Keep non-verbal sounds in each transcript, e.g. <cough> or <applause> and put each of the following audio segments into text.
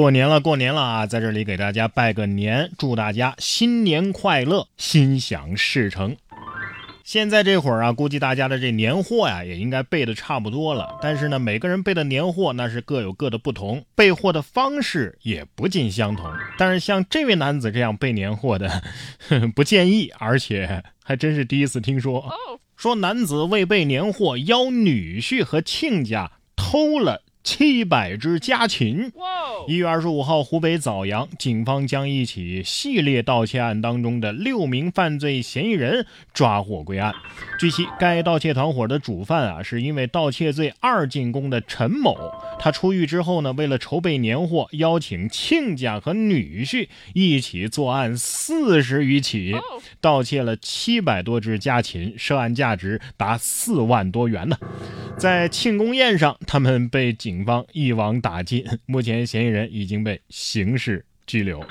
过年了，过年了啊！在这里给大家拜个年，祝大家新年快乐，心想事成。现在这会儿啊，估计大家的这年货呀，也应该备的差不多了。但是呢，每个人备的年货那是各有各的不同，备货的方式也不尽相同。但是像这位男子这样备年货的，<laughs> 不建议，而且还真是第一次听说。说男子为备年货，邀女婿和亲家偷了。七百只家禽。一月二十五号，湖北枣阳警方将一起系列盗窃案当中的六名犯罪嫌疑人抓获归案。据悉，该盗窃团伙的主犯啊，是因为盗窃罪二进宫的陈某。他出狱之后呢，为了筹备年货，邀请亲家和女婿一起作案四十余起，盗窃了七百多只家禽，涉案价值达四万多元呢。在庆功宴上，他们被警方一网打尽。<laughs> 目前，嫌疑人已经被刑事拘留。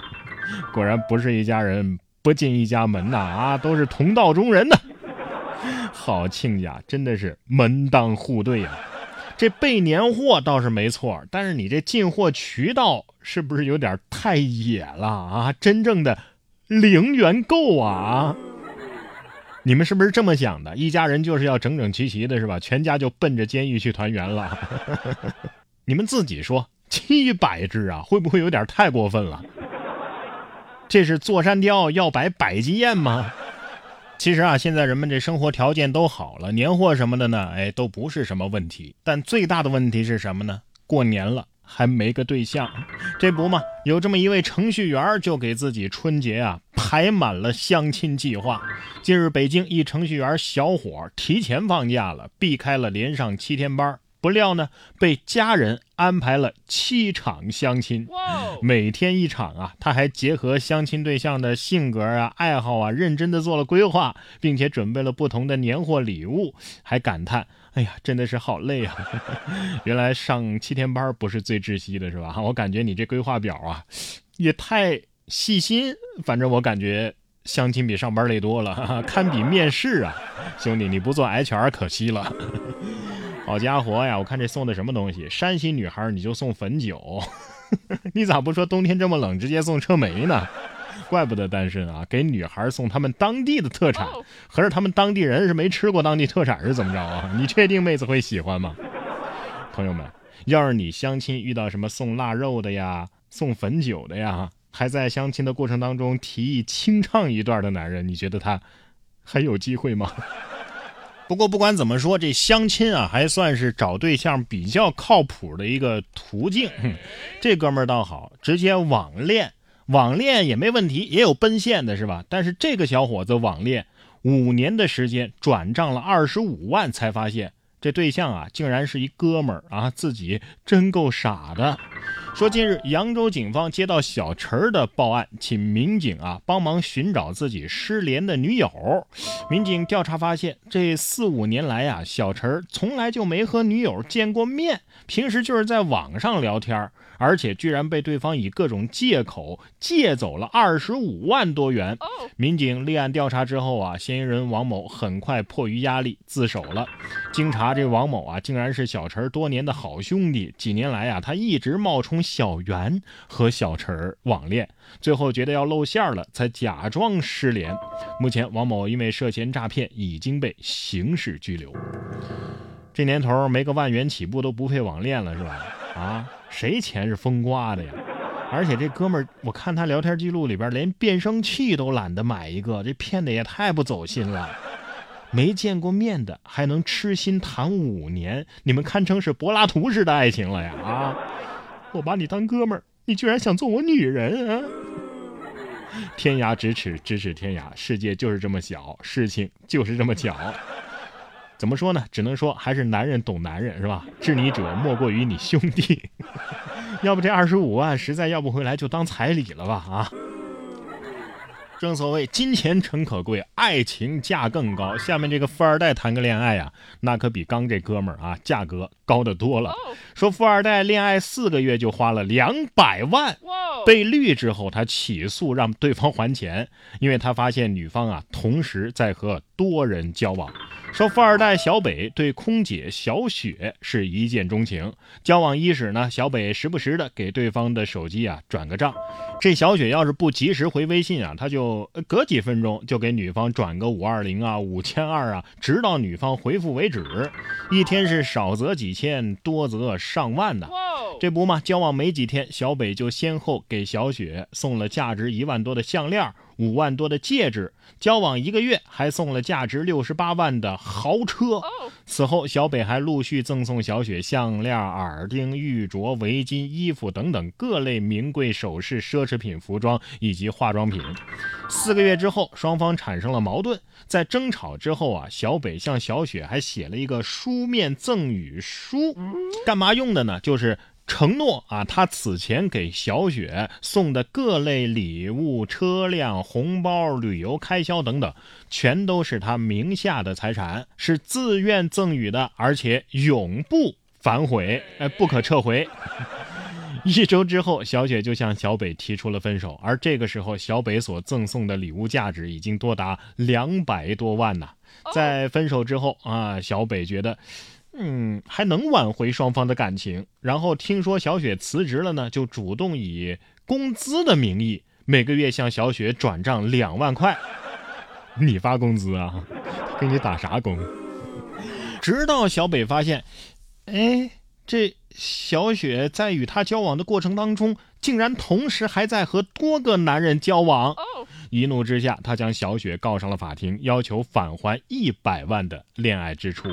果然不是一家人不进一家门呐！啊，都是同道中人呐。<laughs> 好亲家，真的是门当户对呀。这备年货倒是没错，但是你这进货渠道是不是有点太野了啊？真正的零元购啊！你们是不是这么想的？一家人就是要整整齐齐的，是吧？全家就奔着监狱去团圆了。<laughs> 你们自己说，七百只啊，会不会有点太过分了？这是座山雕要摆百鸡宴吗？其实啊，现在人们这生活条件都好了，年货什么的呢，哎，都不是什么问题。但最大的问题是什么呢？过年了。还没个对象，这不嘛？有这么一位程序员，就给自己春节啊排满了相亲计划。近日，北京一程序员小伙提前放假了，避开了连上七天班。不料呢，被家人安排了七场相亲，每天一场啊！他还结合相亲对象的性格啊、爱好啊，认真的做了规划，并且准备了不同的年货礼物，还感叹：“哎呀，真的是好累啊！” <laughs> 原来上七天班不是最窒息的，是吧？我感觉你这规划表啊，也太细心。反正我感觉相亲比上班累多了，<laughs> 堪比面试啊！兄弟，你不做 HR 可惜了。<laughs> 好家伙呀！我看这送的什么东西？山西女孩你就送汾酒，<laughs> 你咋不说冬天这么冷直接送车煤呢？怪不得单身啊！给女孩送他们当地的特产，合着他们当地人是没吃过当地特产是怎么着啊？你确定妹子会喜欢吗？朋友们，要是你相亲遇到什么送腊肉的呀、送汾酒的呀，还在相亲的过程当中提议清唱一段的男人，你觉得他还有机会吗？<laughs> 不过不管怎么说，这相亲啊还算是找对象比较靠谱的一个途径。这哥们儿倒好，直接网恋，网恋也没问题，也有奔现的是吧？但是这个小伙子网恋五年的时间，转账了二十五万，才发现这对象啊竟然是一哥们儿啊，自己真够傻的。说近日扬州警方接到小陈儿的报案，请民警啊帮忙寻找自己失联的女友。民警调查发现，这四五年来啊，小陈儿从来就没和女友见过面，平时就是在网上聊天，而且居然被对方以各种借口借走了二十五万多元。民警立案调查之后啊，嫌疑人王某很快迫于压力自首了。经查，这王某啊，竟然是小陈多年的好兄弟，几年来啊，他一直冒冒充。小袁和小陈儿网恋，最后觉得要露馅了，才假装失联。目前，王某因为涉嫌诈骗已经被刑事拘留。这年头没个万元起步都不配网恋了，是吧？啊，谁钱是风刮的呀？而且这哥们儿，我看他聊天记录里边，连变声器都懒得买一个，这骗的也太不走心了。没见过面的还能痴心谈五年，你们堪称是柏拉图式的爱情了呀！啊！我把你当哥们儿，你居然想做我女人啊！天涯咫尺，咫尺天涯，世界就是这么小，事情就是这么巧。怎么说呢？只能说还是男人懂男人，是吧？治你者莫过于你兄弟。<laughs> 要不这二十五万实在要不回来，就当彩礼了吧？啊！正所谓金钱诚可贵，爱情价更高。下面这个富二代谈个恋爱呀，那可比刚这哥们儿啊价格高得多了。说富二代恋爱四个月就花了两百万，被绿之后他起诉让对方还钱，因为他发现女方啊同时在和多人交往。说富二代小北对空姐小雪是一见钟情，交往伊始呢，小北时不时的给对方的手机啊转个账。这小雪要是不及时回微信啊，他就隔几分钟就给女方转个五二零啊、五千二啊，直到女方回复为止。一天是少则几千，多则上万的。这不嘛，交往没几天，小北就先后给小雪送了价值一万多的项链。五万多的戒指，交往一个月还送了价值六十八万的豪车。此后，小北还陆续赠送小雪项链、耳钉、玉镯、围巾、衣服等等各类名贵首饰、奢侈品、服装以及化妆品。四个月之后，双方产生了矛盾，在争吵之后啊，小北向小雪还写了一个书面赠与书，干嘛用的呢？就是。承诺啊，他此前给小雪送的各类礼物、车辆、红包、旅游开销等等，全都是他名下的财产，是自愿赠予的，而且永不反悔，哎，不可撤回。<laughs> 一周之后，小雪就向小北提出了分手，而这个时候，小北所赠送的礼物价值已经多达两百多万呢。在分手之后啊，小北觉得。嗯，还能挽回双方的感情。然后听说小雪辞职了呢，就主动以工资的名义每个月向小雪转账两万块。你发工资啊？给你打啥工？直到小北发现，哎，这小雪在与他交往的过程当中，竟然同时还在和多个男人交往。一怒之下，他将小雪告上了法庭，要求返还一百万的恋爱支出。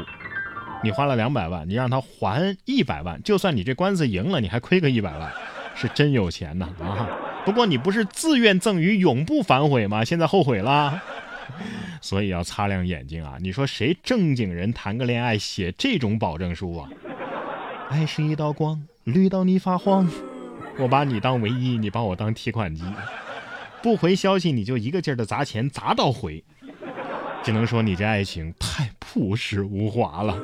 你花了两百万，你让他还一百万，就算你这官司赢了，你还亏个一百万，是真有钱呐啊！不过你不是自愿赠与，永不反悔吗？现在后悔了，<laughs> 所以要擦亮眼睛啊！你说谁正经人谈个恋爱写这种保证书啊？爱是一道光，绿到你发慌。我把你当唯一，你把我当提款机，不回消息你就一个劲儿的砸钱，砸到回。只能说你这爱情太朴实无华了。